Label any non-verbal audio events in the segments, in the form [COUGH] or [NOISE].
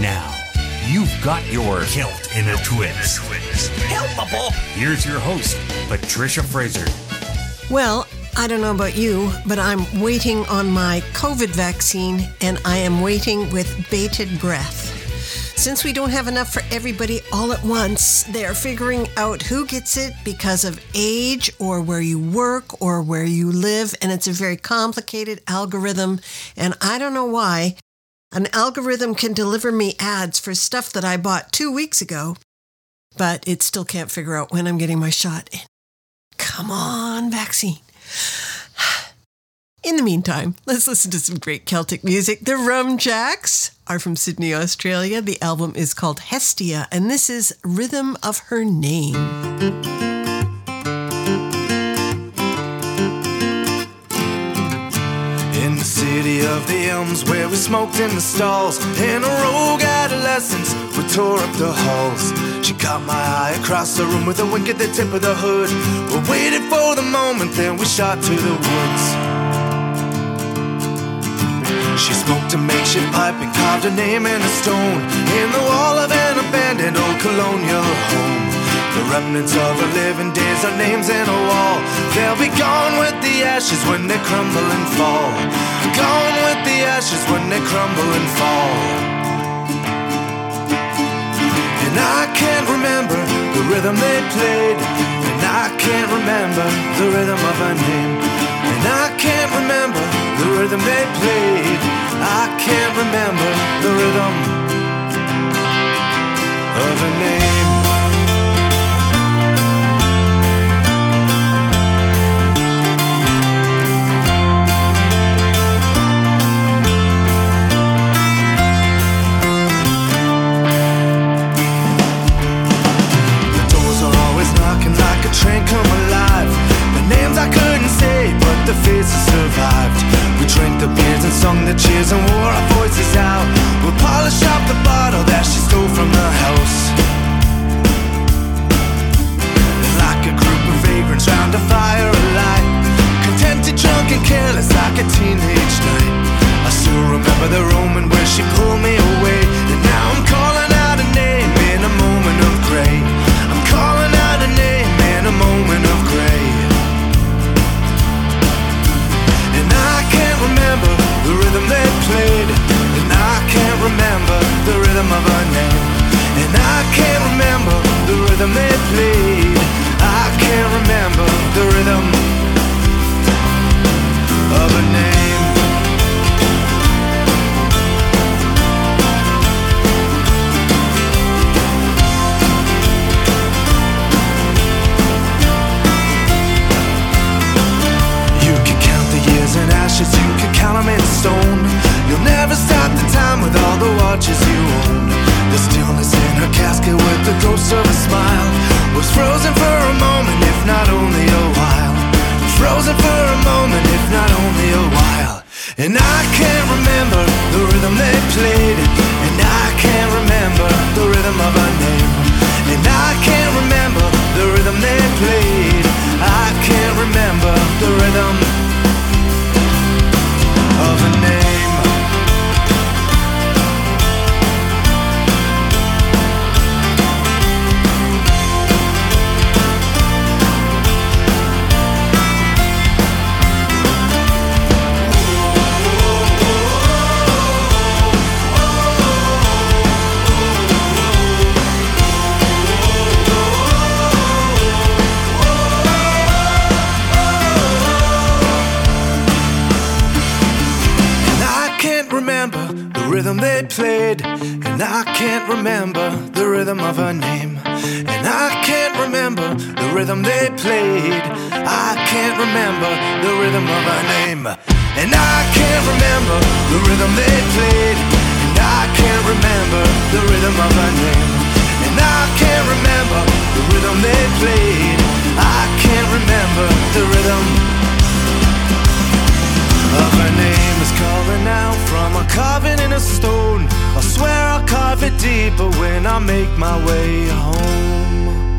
Now, you've got your kilt in a twist. Helpable. Here's your host, Patricia Fraser. Well, I don't know about you, but I'm waiting on my COVID vaccine and I am waiting with bated breath. Since we don't have enough for everybody all at once, they are figuring out who gets it because of age or where you work or where you live, and it's a very complicated algorithm. And I don't know why. An algorithm can deliver me ads for stuff that I bought two weeks ago, but it still can't figure out when I'm getting my shot. Come on, vaccine. [SIGHS] In the meantime, let's listen to some great Celtic music. The Rumjacks are from Sydney, Australia. The album is called Hestia, and this is Rhythm of Her Name. Of the elms where we smoked in the stalls. In a rogue adolescence we tore up the halls. She caught my eye across the room with a wink at the tip of the hood. We waited for the moment then we shot to the woods. She smoked a makeshift pipe and carved a name in a stone. In the wall of an abandoned old colonial home. The remnants of her living days are names in a wall. They'll be gone with the ashes when they crumble and fall. Gone with the ashes when they crumble and fall. And I can't remember the rhythm they played. And I can't remember the rhythm of her name. And I can't remember the rhythm they played. I can't remember the rhythm of a name. Remember the rhythm of her name. And I can't remember the rhythm they played. I can't remember the rhythm of her name. And I can't remember the rhythm they played. And I can't remember the rhythm of her name. And I can't remember the rhythm they played. I can't remember the rhythm of her is calling out from a carving in a stone. I swear I'll carve it deeper when I make my way home.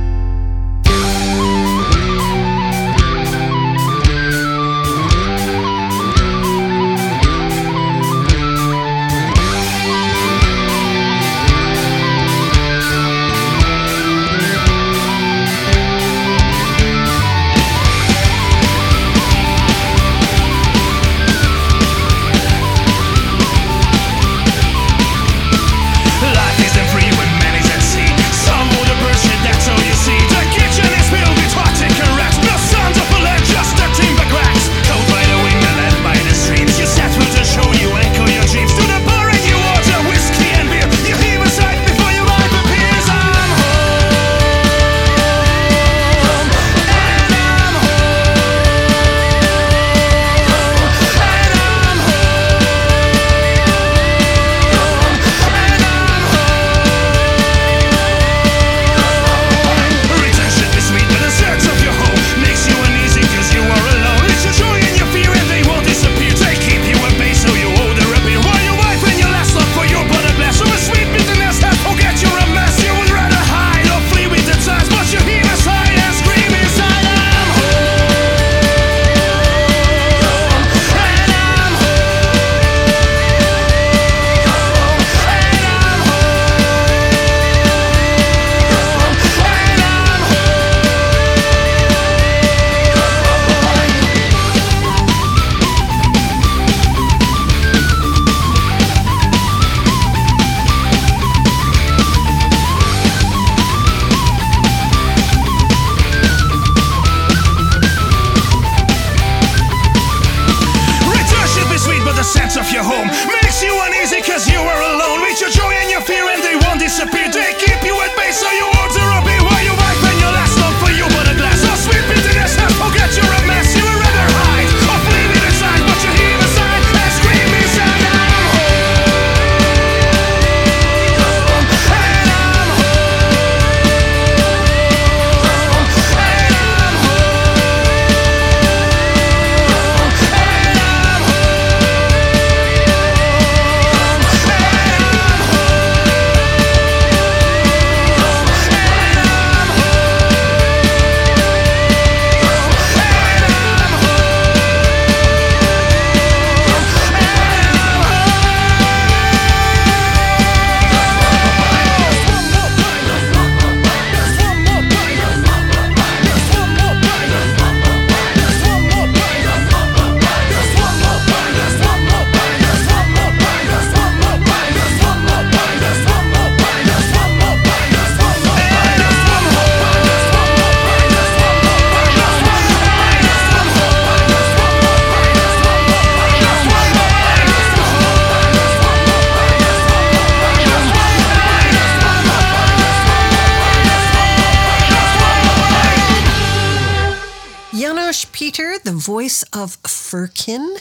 Voice of Firkin.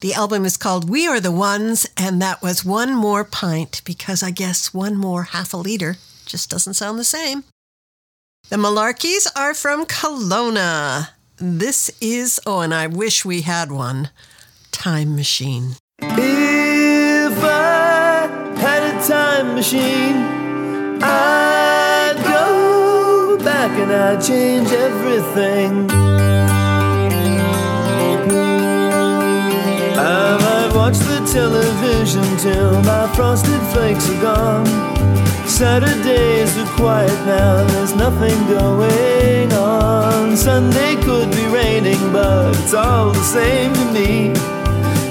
The album is called We Are the Ones, and that was One More Pint because I guess one more half a liter just doesn't sound the same. The Malarkeys are from Kelowna. This is, oh, and I wish we had one, Time Machine. If I had a time machine, I'd go back and I'd change everything. I might watch the television till my frosted flakes are gone. Saturdays are quiet now, there's nothing going on. Sunday could be raining, but it's all the same to me.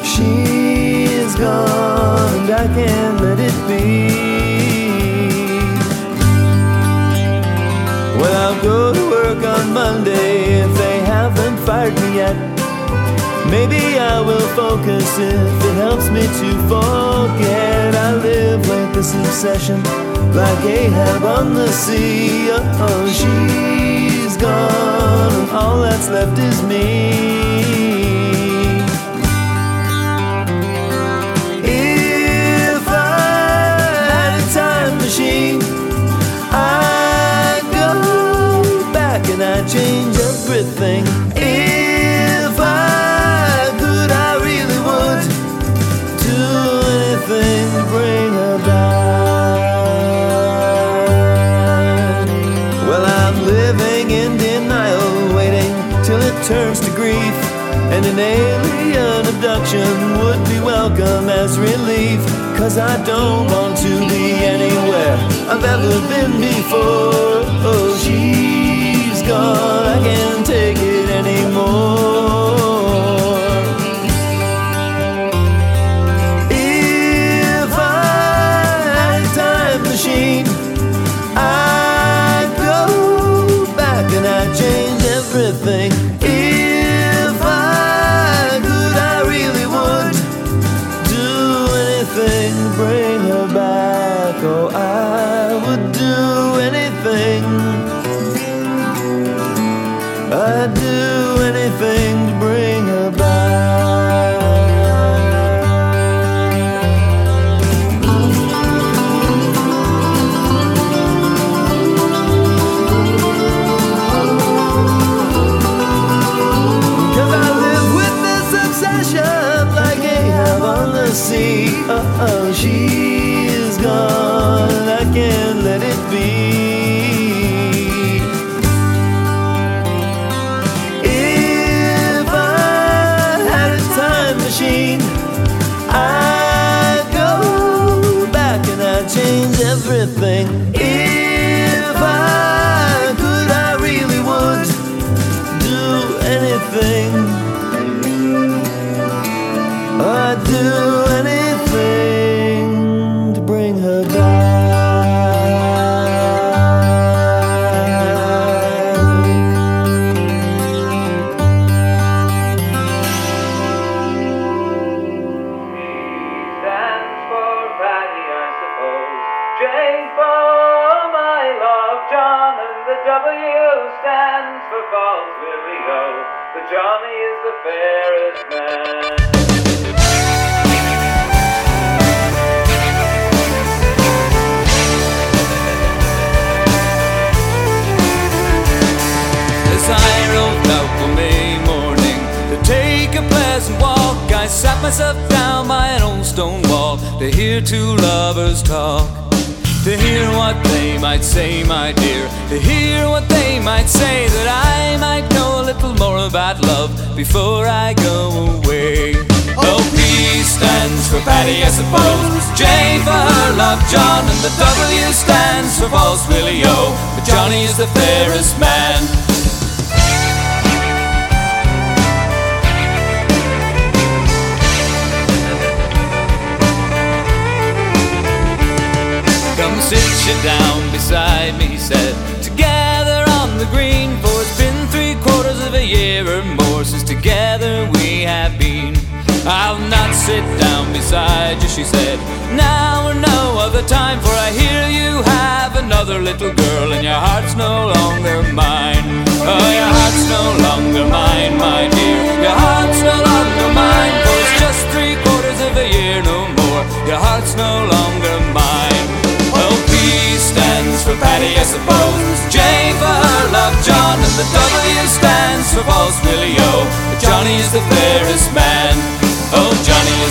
She is gone, and I can't let it be. Well, I'll go to work on Monday if they haven't fired me yet. Maybe I will focus if it helps me to forget. I live with this obsession like Ahab on the sea. Oh, she's gone, and all that's left is me. Cause I don't want to be anywhere I've ever been before. Everything. But Johnny is the fairest man. Come sit you down beside me, said. Together on the green, for it's been three quarters of a year or more since together we have been. I'll not sit down beside you, she said, Now or no other time, for I hear you have another little girl, and your heart's no longer mine. Oh, your heart's no longer mine, my dear. Your heart's no longer mine, for it's just three quarters of a year no more. Your heart's no longer mine. Well, P stands for Paddy, I suppose. J for her love, John, and the W stands for Paul's Willie O. But Johnny's the fairest man.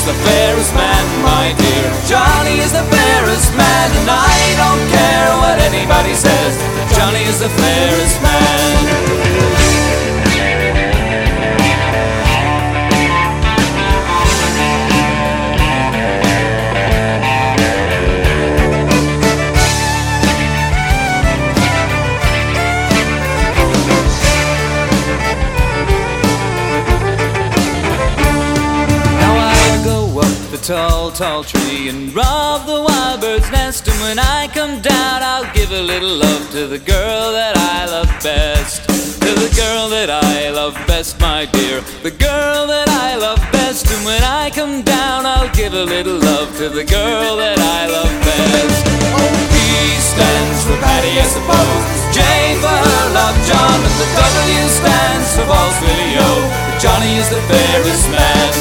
The fairest man, my dear. Johnny is the fairest man, and I don't care what anybody says. Johnny is the fairest man. Tall, tree and rob the wild bird's nest. And when I come down, I'll give a little love to the girl that I love best. To the girl that I love best, my dear. The girl that I love best. And when I come down, I'll give a little love to the girl that I love best. Oh, P stands for Paddy, I suppose. J for her love, John. And the W stands for False Willie O. Johnny is the fairest man.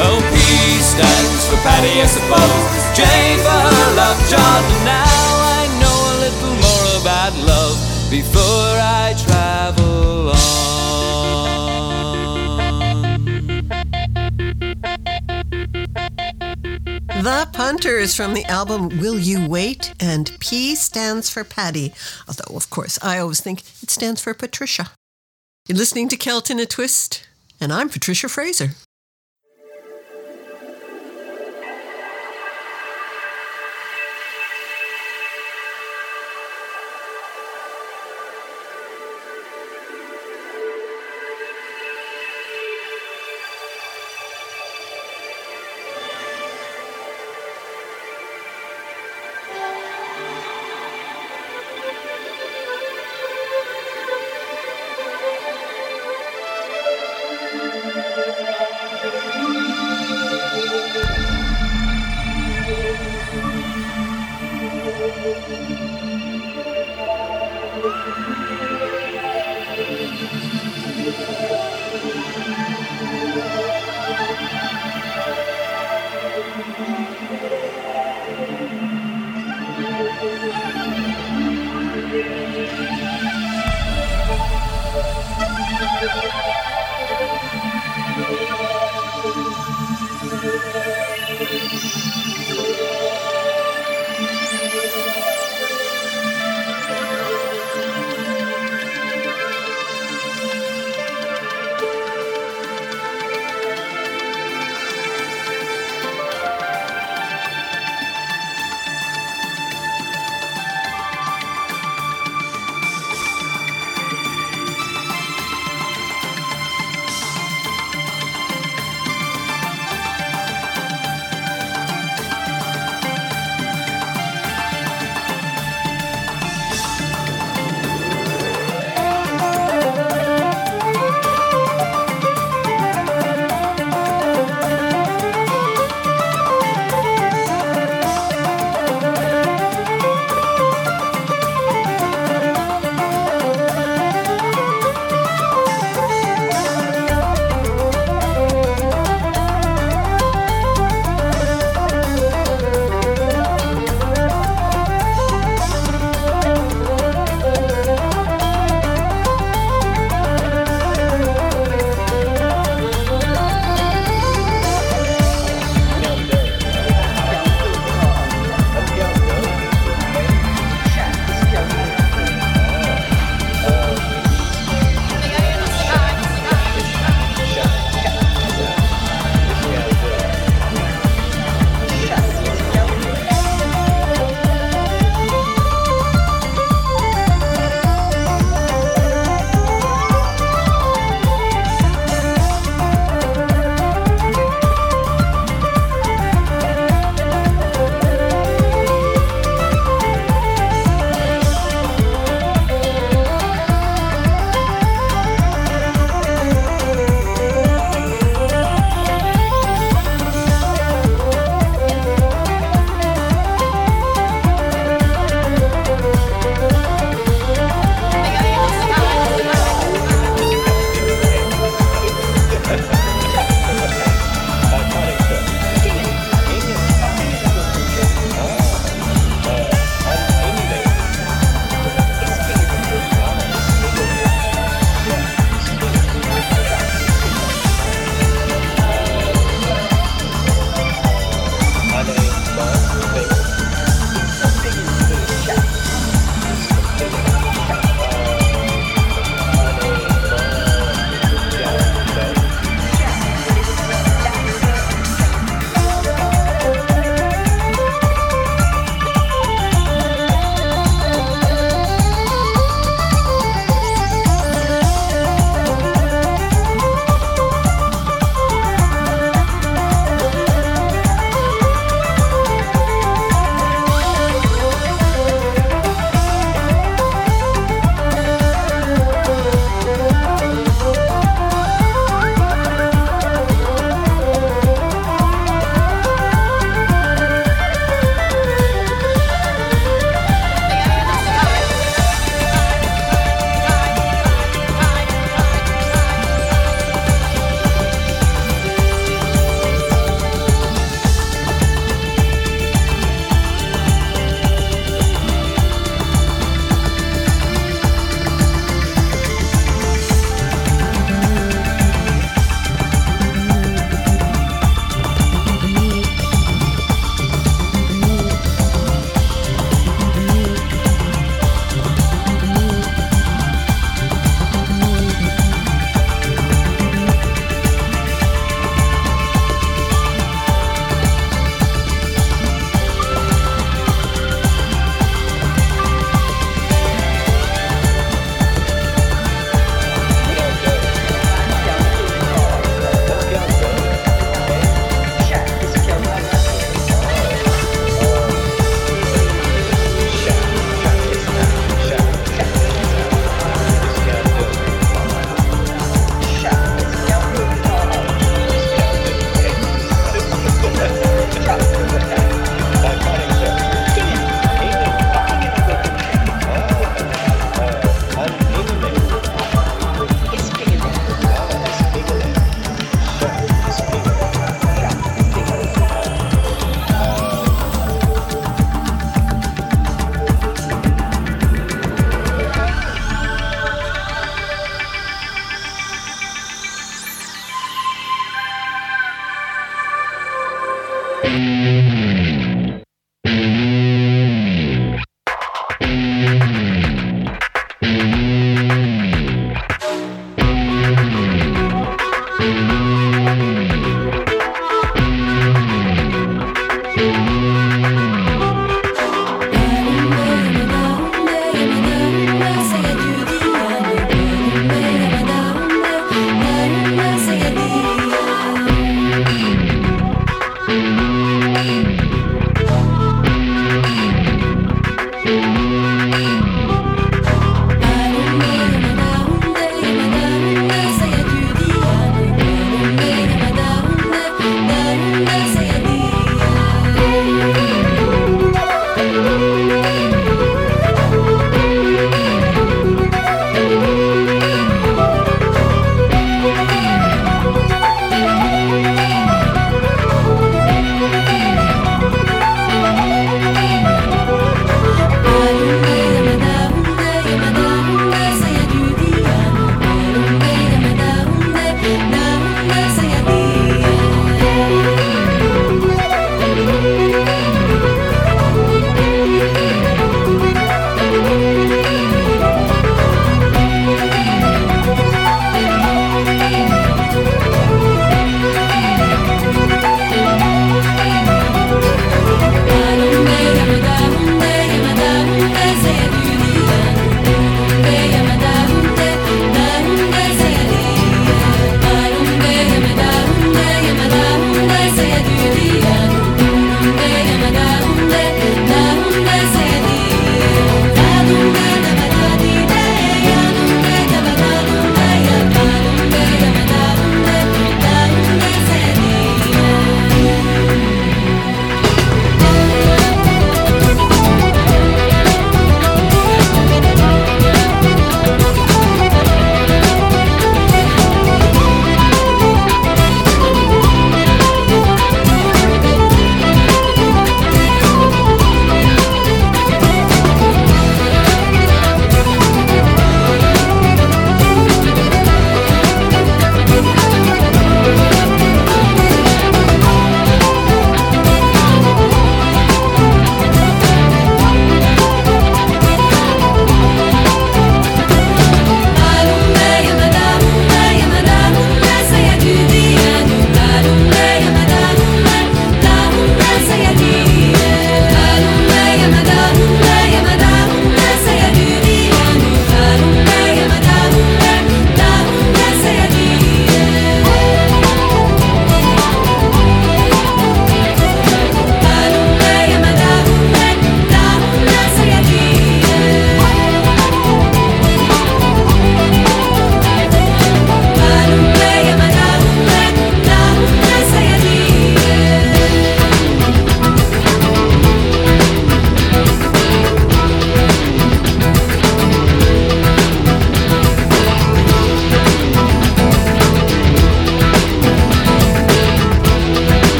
Oh, P stands for Paddy, I suppose. J for her love, John. And now I know a little more about love before I travel on. The Punters from the album Will You Wait? And P stands for Paddy. Although, of course, I always think it stands for Patricia. You're listening to Celt in a Twist, and I'm Patricia Fraser.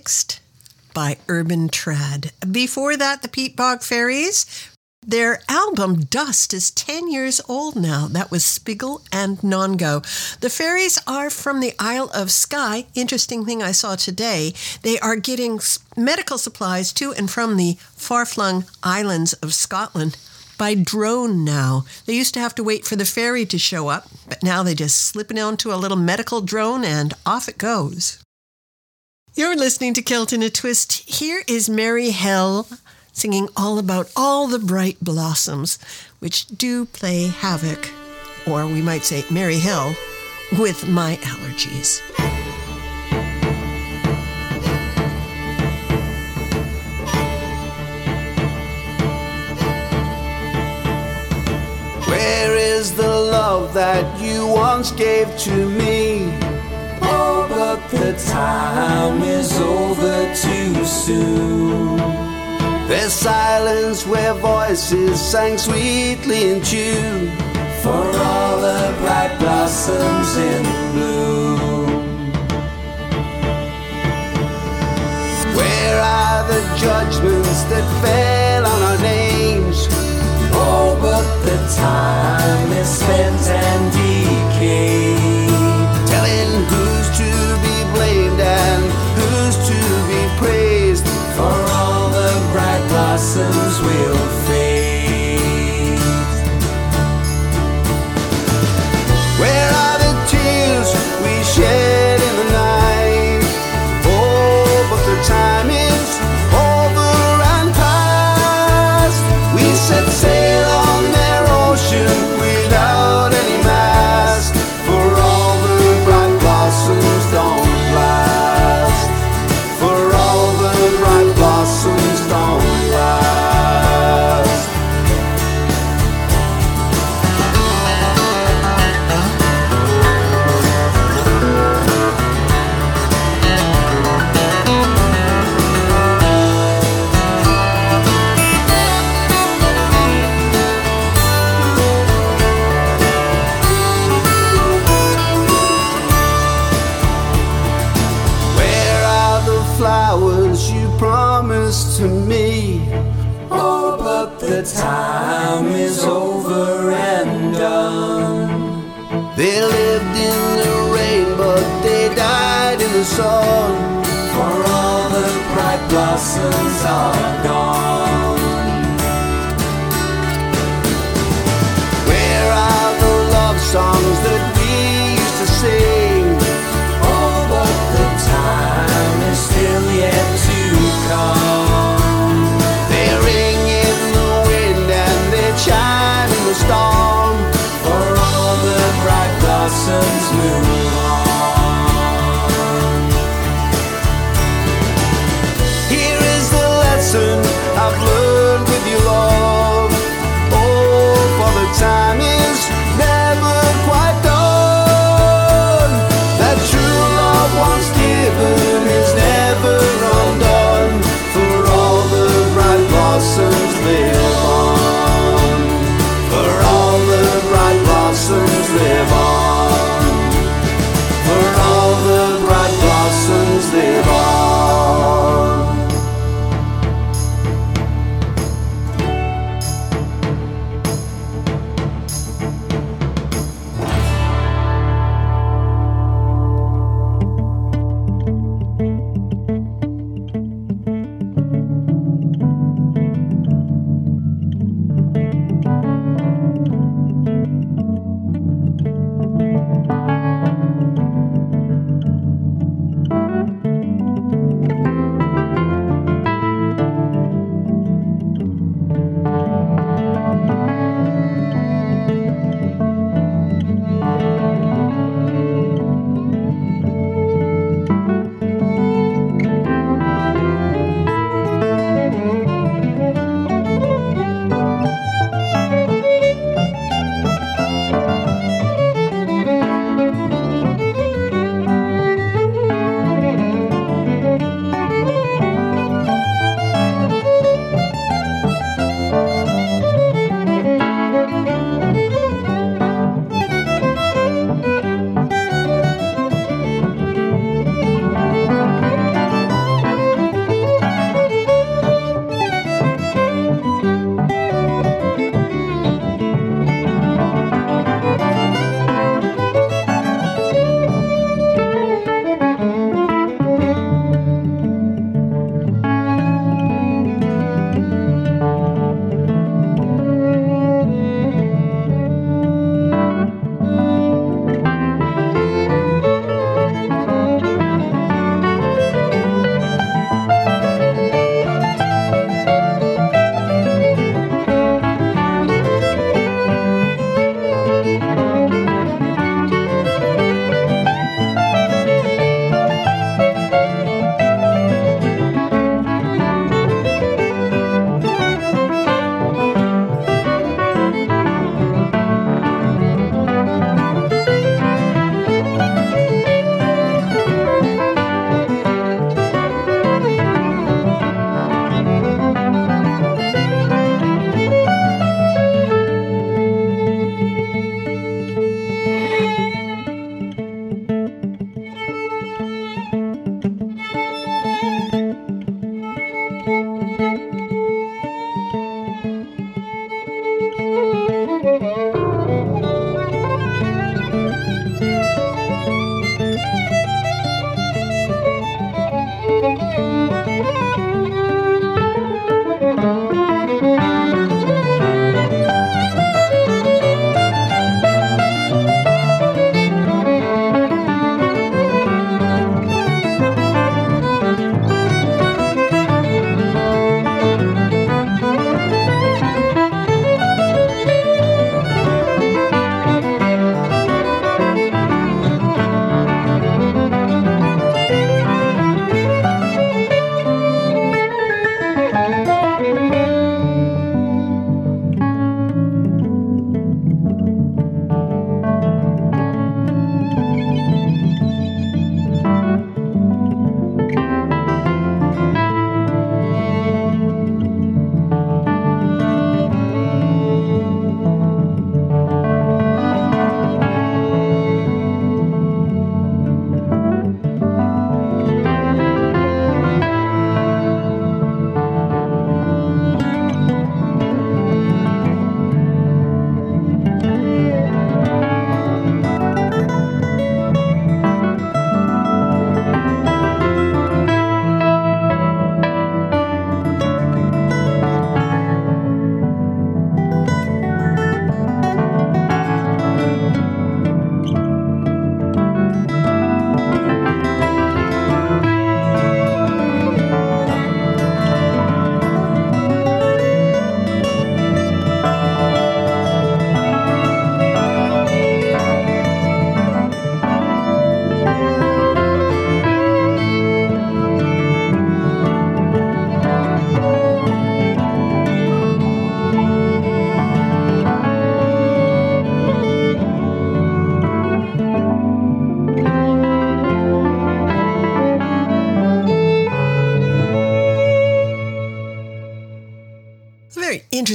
Remixed by Urban Trad. Before that, the Peatbog Faeries. Their album Dust is 10 years old now. That was Spigel and Nongo. The Faeries are from the Isle of Skye. Interesting thing I saw today. They are getting medical supplies to and from the far flung islands of Scotland by drone now. They used to have to wait for the ferry to show up, but now they just slip it onto a little medical drone and off it goes. You're listening to Celt in a Twist. Here is Merry Hell singing all about all the bright blossoms which do play havoc, or we might say Mary Hell, with my allergies. Where is the love that you once gave to me? Oh, but the time is over too soon. There's silence where voices sang sweetly in tune for all the bright blossoms in bloom. Where are the judgments that fell on our names? Oh, but the time is spent and decayed.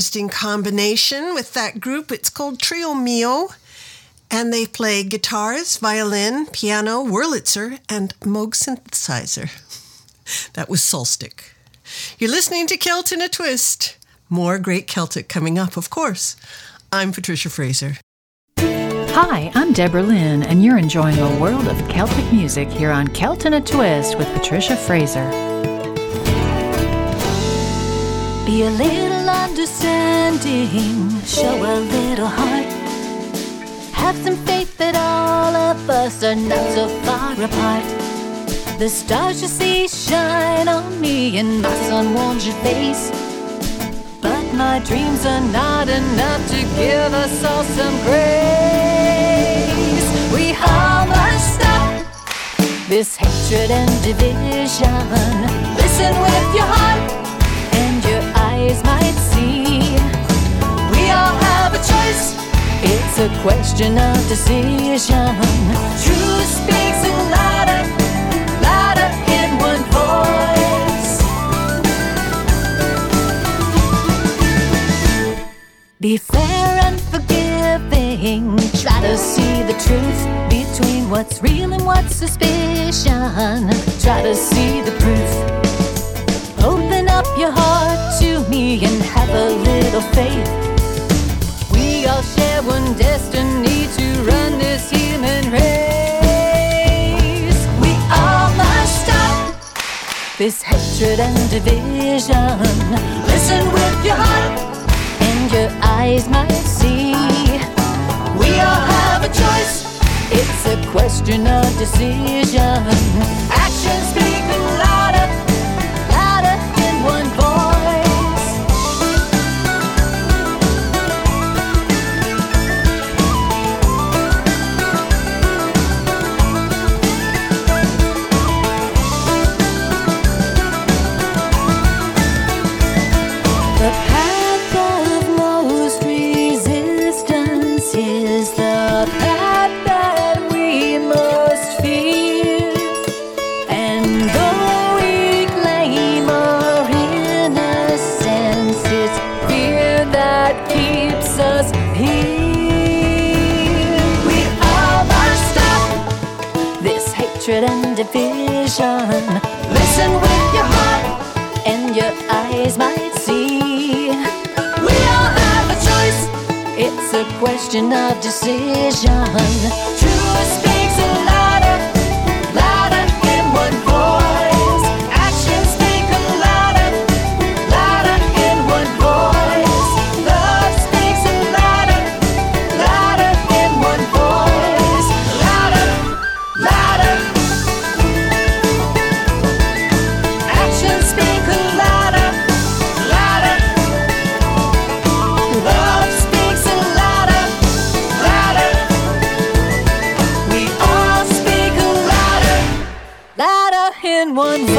Interesting combination with that group. It's called Trio Mio, and they play guitars, violin, piano, Wurlitzer, and Moog synthesizer. [LAUGHS] That was Solstik. You're listening to Celt in a Twist. More great Celtic coming up, of course. I'm Patricia Fraser. Hi, I'm Debra Lyn, and you're enjoying a world of Celtic music here on Celt in a Twist with Patricia Fraser. Be a little understanding, show a little heart. Have some faith that all of us are not so far apart. The stars you see shine on me, and my sun warms your face. But my dreams are not enough to give us all some grace. We all must stop this hatred and division. Listen with your heart, eyes might see. We all have a choice. It's a question of decision. Truth speaks louder, louder in one voice. Be fair and forgiving. Try to see the truth between what's real and what's suspicion. Try to see the proof. Up your heart to me and have a little faith. We all share one destiny to run this human race. We all must stop this hatred and division. Listen with your heart, and your eyes might see. We all have a choice. It's a question of decision. Actions speaking that keeps us here. We must stop this hatred and division. Listen with your heart, and your eyes might see. We all have a choice. It's a question of decision. Truth one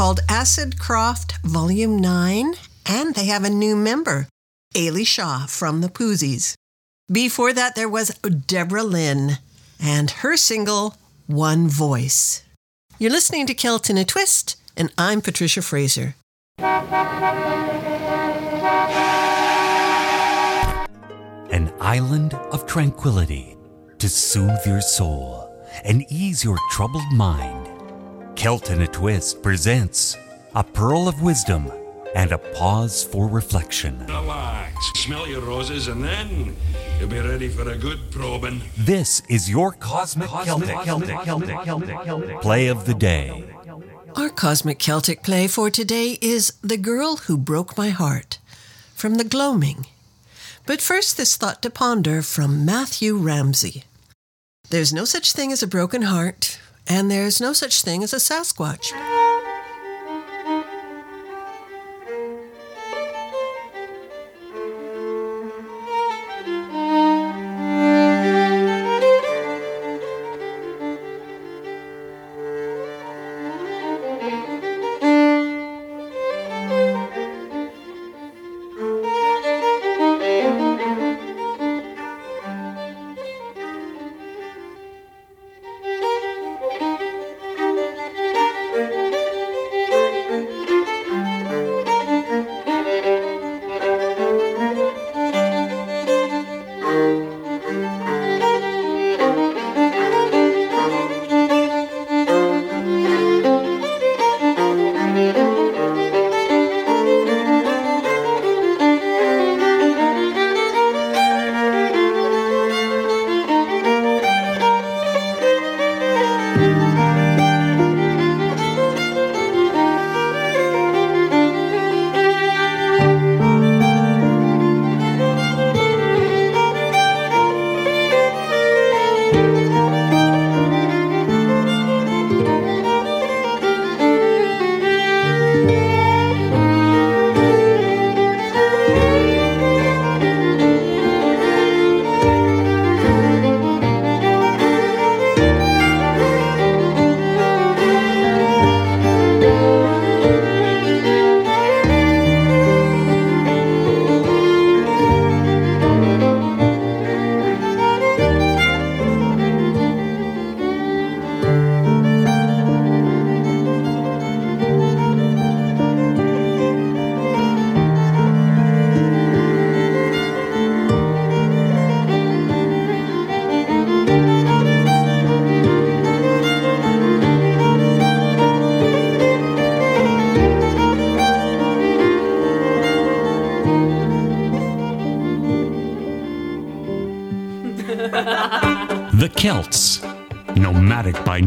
called Acid Croft Volume 9. And they have a new member, Eilidh Shaw from the Poozies. Before that, there was Debra Lyn and her single, One Voice. You're listening to Celt in a Twist, and I'm Patricia Fraser. An island of tranquility to soothe your soul and ease your troubled mind. Celt in a Twist presents a pearl of wisdom and a pause for reflection. Relax, smell your roses, and then you'll be ready for a good probing. This is your Cosmic, Celtic, play of the day. Our Cosmic Celtic play for today is The Girl Who Broke My Heart from The Gloaming. But first, this thought to ponder from Matthew Ramsey. There's no such thing as a broken heart, and there's no such thing as a Sasquatch. The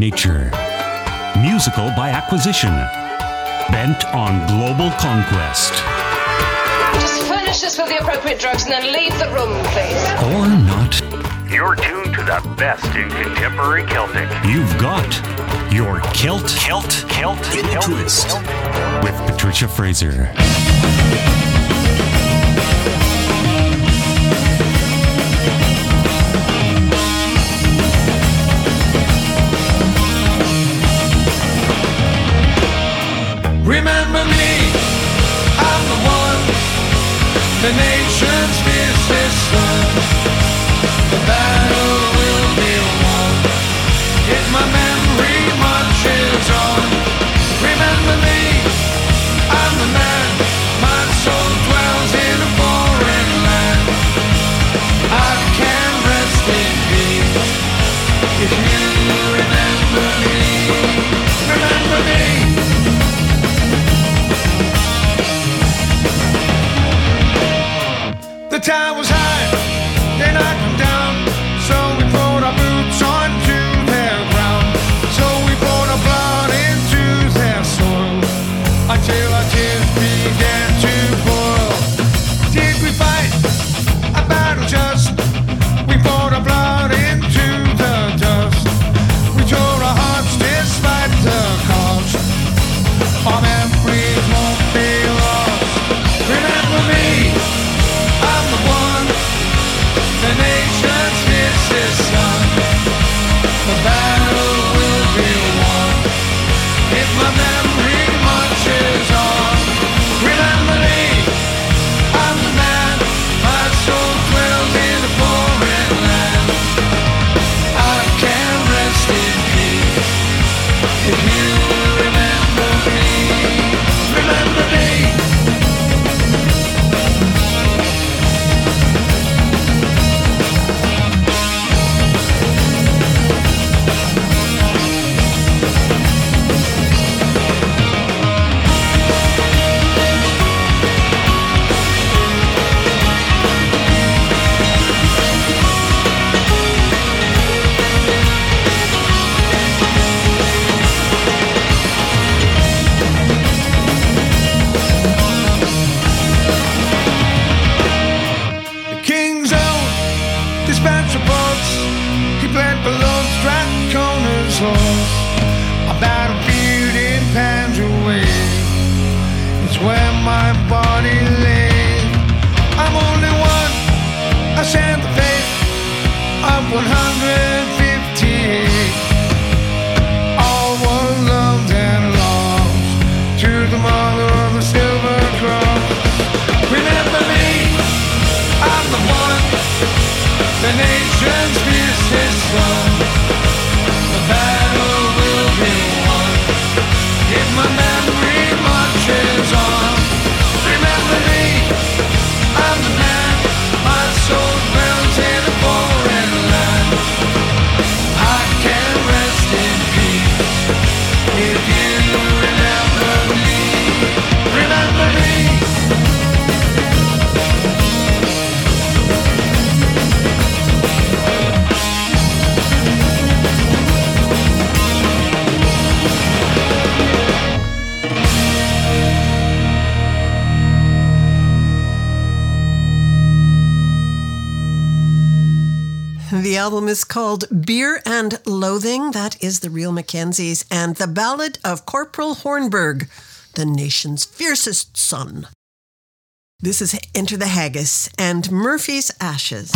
nature, musical by acquisition, bent on global conquest. Just furnish us with the appropriate drugs and then leave the room, please. Or not, You're tuned to the best in contemporary Celtic. you've got your Celt Celt, Celt, in a twist. with Patricia Fraser. Son. Album is called Beer and Loathing. That is the Real McKenzies. And The Ballad of Corporal Hornburg, the nation's fiercest son. This is Enter the Haggis and Murphy's Ashes.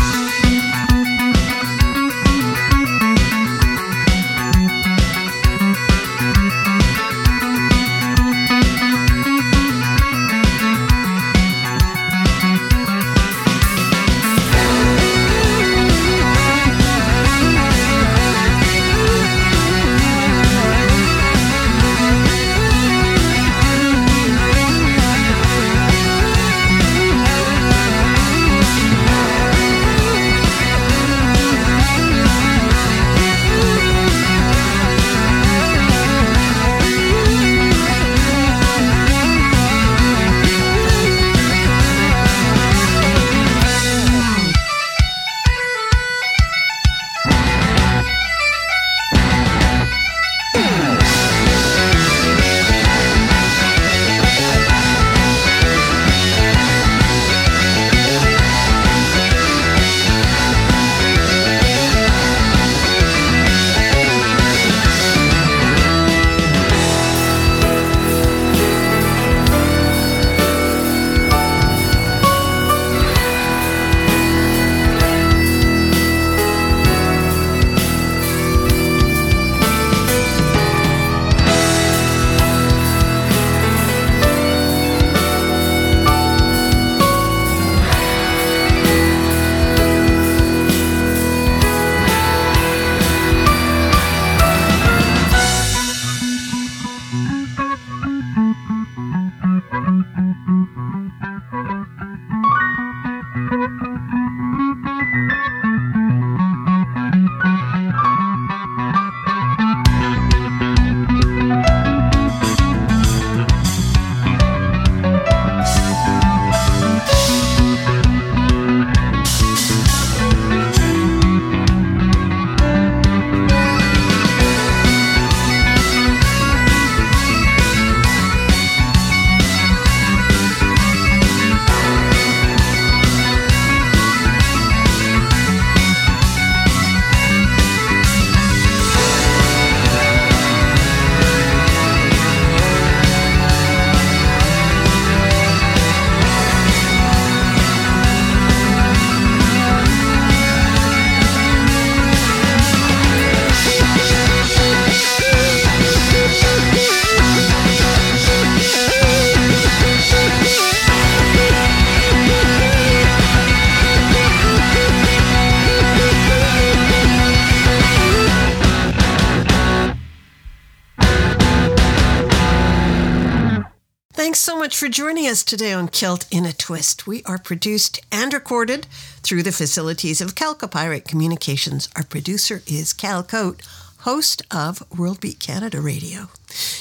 For joining us today on Celt in a Twist. We are produced and recorded through the facilities of Calcopyrate Communications. Our producer is Cal Koat, host of World Beat Canada Radio.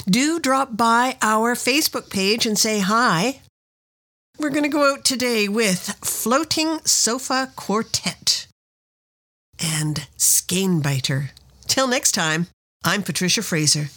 Do drop by our Facebook page and say hi. We're going to go out today with Floating Sofa Quartet and Skanebiter. Till next time, I'm Patricia Fraser.